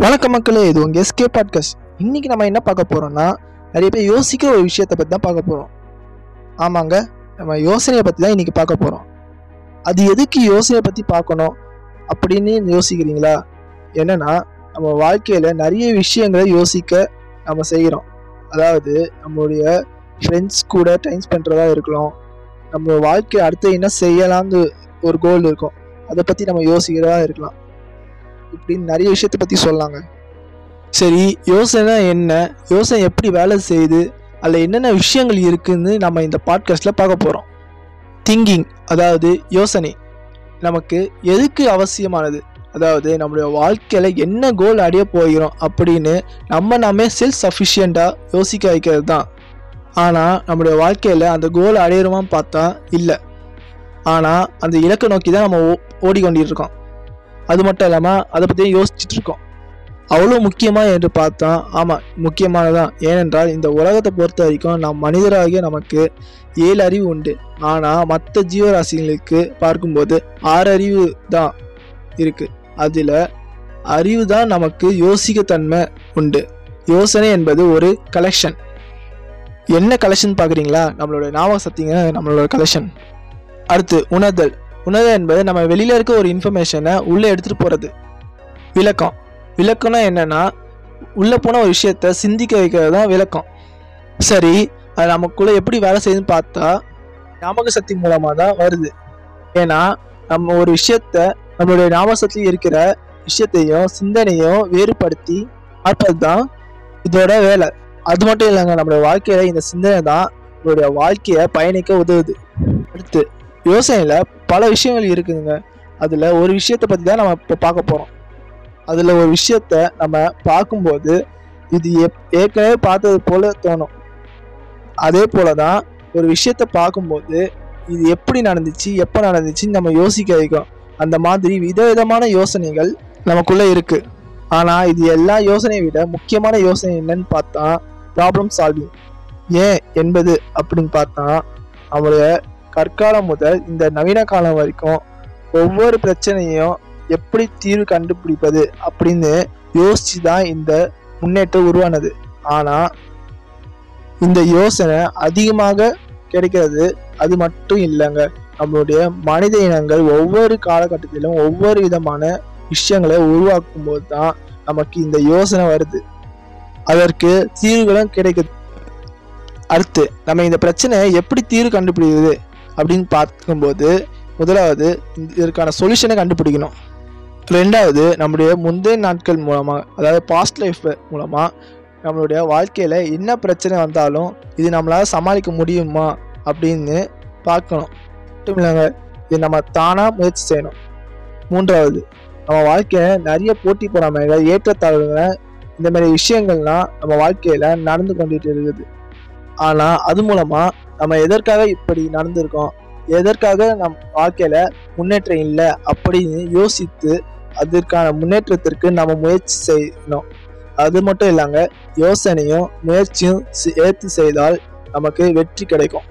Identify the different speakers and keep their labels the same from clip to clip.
Speaker 1: வணக்கம் மக்களே இது உங்கள் எஸ்கே பாட்காஸ்ட் இன்றைக்கி நம்ம என்ன பார்க்க போகிறோன்னா நிறைய பேர் யோசிக்கிற ஒரு விஷயத்தை பற்றி தான் பார்க்க போகிறோம் ஆமாங்க நம்ம யோசனையை பற்றி தான் இன்றைக்கி பார்க்க போகிறோம் அது எதுக்கு யோசனையை பற்றி பார்க்கணும் அப்படின்னு யோசிக்கிறீங்களா? என்னென்னா நம்ம வாழ்க்கையில் நிறைய விஷயங்களை யோசிக்க நம்ம செய்கிறோம். அதாவது நம்மளுடைய ஃப்ரெண்ட்ஸ் கூட டைம் பண்ணுறதா இருக்கலாம். நம்ம வாழ்க்கை அடுத்து என்ன செய்யலாம்னு ஒரு கோல் இருக்கும். அதை பற்றி நம்ம யோசிக்கிறதா இருக்கலாம். இப்படின்னு நிறைய விஷயத்தை பற்றி சொல்லாங்க. சரி யோசனை என்ன? யோசனை எப்படி வேலை செய்யுது? அதில் என்னென்ன விஷயங்கள் இருக்குதுன்னு நம்ம இந்த பாட்காஸ்ட்டில் பார்க்க போகிறோம் திங்கிங் அதாவது யோசனை. நமக்கு எதுக்கு அவசியமானது? அதாவது நம்மளுடைய வாழ்க்கையில் என்ன கோல் அடைய போகிறோம் அப்படின்னு நம்ம நாமே செல்ஃப் சஃபிஷியண்ட்டாக யோசிக்க வைக்கிறது தான். ஆனால் நம்மளுடைய வாழ்க்கையில் அந்த கோல் அடையிறோமான்னு பார்த்தா இல்லை. ஆனால் அந்த இலக்கை நோக்கி தான் நம்ம ஓ ஓடிக்கொண்டிட்டு அது மட்டும் இல்லாமல் அதை பற்றியும் யோசிச்சுட்டு இருக்கோம் அவ்வளோ முக்கியமாக என்று பார்த்தா ஆமாம் முக்கியமானதான் ஏனென்றால் இந்த உலகத்தை பொறுத்த வரைக்கும் நாம் மனிதராகிய நமக்கு ஏழு அறிவு உண்டு. ஆனால் மற்ற ஜீவராசிகளுக்கு பார்க்கும்போது ஆறு அறிவு தான் இருக்குது அதில் அறிவு தான் நமக்கு யோசிக்கத்தன்மை உண்டு. யோசனை என்பது ஒரு கலெக்ஷன் என்ன கலெக்ஷன் பார்க்குறீங்களா? நம்மளோட ஞாபக சக்திங்க நம்மளோட கலெக்ஷன் அடுத்து உணர்தல். உணர்வு என்பது நம்ம வெளியில் இருக்க ஒரு இன்ஃபர்மேஷனை உள்ளே எடுத்துகிட்டு போகிறது விளக்கம். விளக்கம்னா என்னென்னா உள்ளே போன ஒரு விஷயத்த சிந்திக்க வைக்கிறது தான் விளக்கம். சரி அது நமக்குள்ளே எப்படி வேலை செய்யுதுன்னு பார்த்தா ஞாபக சக்தி மூலமாக தான் வருது. ஏன்னா நம்ம ஒரு விஷயத்த நம்மளுடைய ஞாபக சக்தி இருக்கிற விஷயத்தையும் சிந்தனையும் வேறுபடுத்தி பார்ப்பது தான் இதோட வேலை. அது மட்டும் இல்லைங்க நம்மளுடைய வாழ்க்கையில இந்த சிந்தனை தான் நம்மளுடைய வாழ்க்கையை பயணிக்க உதவுது. அடுத்து யோசனையில் பல விஷயங்கள் இருக்குதுங்க. அதில் ஒரு விஷயத்தை பற்றி தான் நம்ம இப்போ பார்க்க போகிறோம் அதில் ஒரு விஷயத்த நம்ம பார்க்கும்போது இது எப் ஏற்கனவே பார்த்தது போல் தோணும். அதே போல தான் ஒரு விஷயத்த பார்க்கும்போது இது எப்படி நடந்துச்சு எப்போ நடந்துச்சுன்னு நம்ம யோசிக்க வைக்கும். அந்த மாதிரி விதவிதமான யோசனைகள் நமக்குள்ளே இருக்குது ஆனால் இது எல்லா யோசனையை விட முக்கியமான யோசனை என்னன்னு பார்த்தா ப்ராப்ளம் சால்விங் ஏன் என்பது அப்படின்னு பார்த்தா அவங்களோட கற்காலம் முதல் இந்த நவீன காலம் வரைக்கும் ஒவ்வொரு பிரச்சனையும் எப்படி தீர்வு கண்டுபிடிப்பது அப்படின்னு யோசிச்சு தான் இந்த முன்னேற்றம் உருவானது. ஆனால் இந்த யோசனை அதிகமாக கிடைக்கிறது அது மட்டும் இல்லைங்க. நம்மளுடைய மனித இனங்கள் ஒவ்வொரு காலகட்டத்திலும் ஒவ்வொரு விதமான விஷயங்களை உருவாக்கும் போது தான் நமக்கு இந்த யோசனை வருது. அதற்கு தீர்வுகளும் கிடைக்குது. அடுத்து நம்ம இந்த பிரச்சனையை எப்படி தீர்வு கண்டுபிடிக்கிறது? அப்படின்னு பார்க்கும்போது முதலாவது இதற்கான சொல்யூஷனை கண்டுபிடிக்கணும். ரெண்டாவது நம்முடைய முந்தைய நாட்கள் மூலமாக அதாவது பாஸ்ட் லைஃப் மூலமாக நம்மளுடைய வாழ்க்கையில் என்ன பிரச்சனை வந்தாலும் இது நம்மளால் சமாளிக்க முடியுமா அப்படின்னு பார்க்கணும். மட்டும் இல்லைங்க இது நம்ம தானாக முயற்சி செய்யணும். மூன்றாவது நம்ம வாழ்க்கையில் நிறைய போட்டி போடாமல் ஏற்றத்தாழ்வுகள் இந்த மாதிரி விஷயங்கள்லாம் நம்ம வாழ்க்கையில் நடந்து கொண்டுட்டு இருக்குது. ஆனால் அது மூலமாக நம்ம எதற்காக இப்படி நடந்திருக்கோம்? எதற்காக நம் வாழ்க்கையில் முன்னேற்றம் இல்லை? அப்படின்னு யோசித்து அதற்கான முன்னேற்றத்திற்கு நம்ம முயற்சி செய்யணும். அது மட்டும் இல்லாமல் யோசனையும் முயற்சியும் ஏற்று செய்தால் நமக்கு வெற்றி கிடைக்கும்.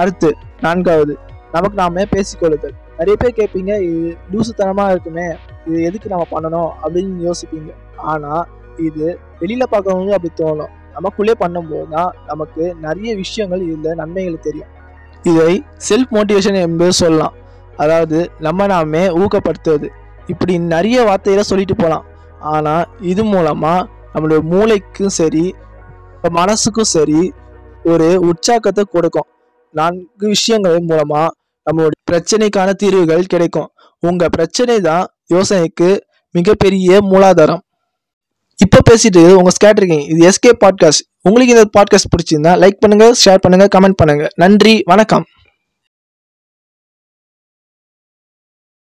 Speaker 1: அடுத்து நான்காவது நமக்கு நாமே பேசிக்கொள்ளுதல். நிறைய பேர் கேட்பீங்க இது லூசுத்தனமாக இருக்குமே இது எதுக்கு நம்ம பண்ணணும் அப்படின்னு யோசிப்பீங்க. ஆனால் இது வெளியில் பார்க்கறவங்க அப்படி தோணும். நமக்குள்ளே பண்ணும்போது தான் நமக்கு நிறைய விஷயங்கள் இதில் நன்மைகள் தெரியும். இதை செல்ஃப் மோட்டிவேஷன் என்பது சொல்லலாம். அதாவது நம்ம நாமே ஊக்கப்படுத்துவது. இப்படி நிறைய வார்த்தைகளை சொல்லிட்டு போகலாம். ஆனால் இது மூலமாக நம்மளுடைய மூளைக்கும் சரி மனசுக்கும் சரி ஒரு உற்சாகத்தை கொடுக்கும். நான்கு விஷயங்கள் மூலமாக நம்மளுடைய பிரச்சனைக்கான தீர்வுகள் கிடைக்கும். உங்கள் பிரச்சனை தான் யோசனைக்கு மிகப்பெரிய மூலாதாரம். இப்போ பேசிட்டு இருக்குது உங்க ஸ்கேட்டரிங் இது எஸ்கே பாட்காஸ்ட் உங்களுக்கு இந்த பாட்காஸ்ட் பிடிச்சிருந்தா லைக் பண்ணுங்க ஷேர் பண்ணுங்க கமெண்ட் பண்ணுங்க. நன்றி வணக்கம்.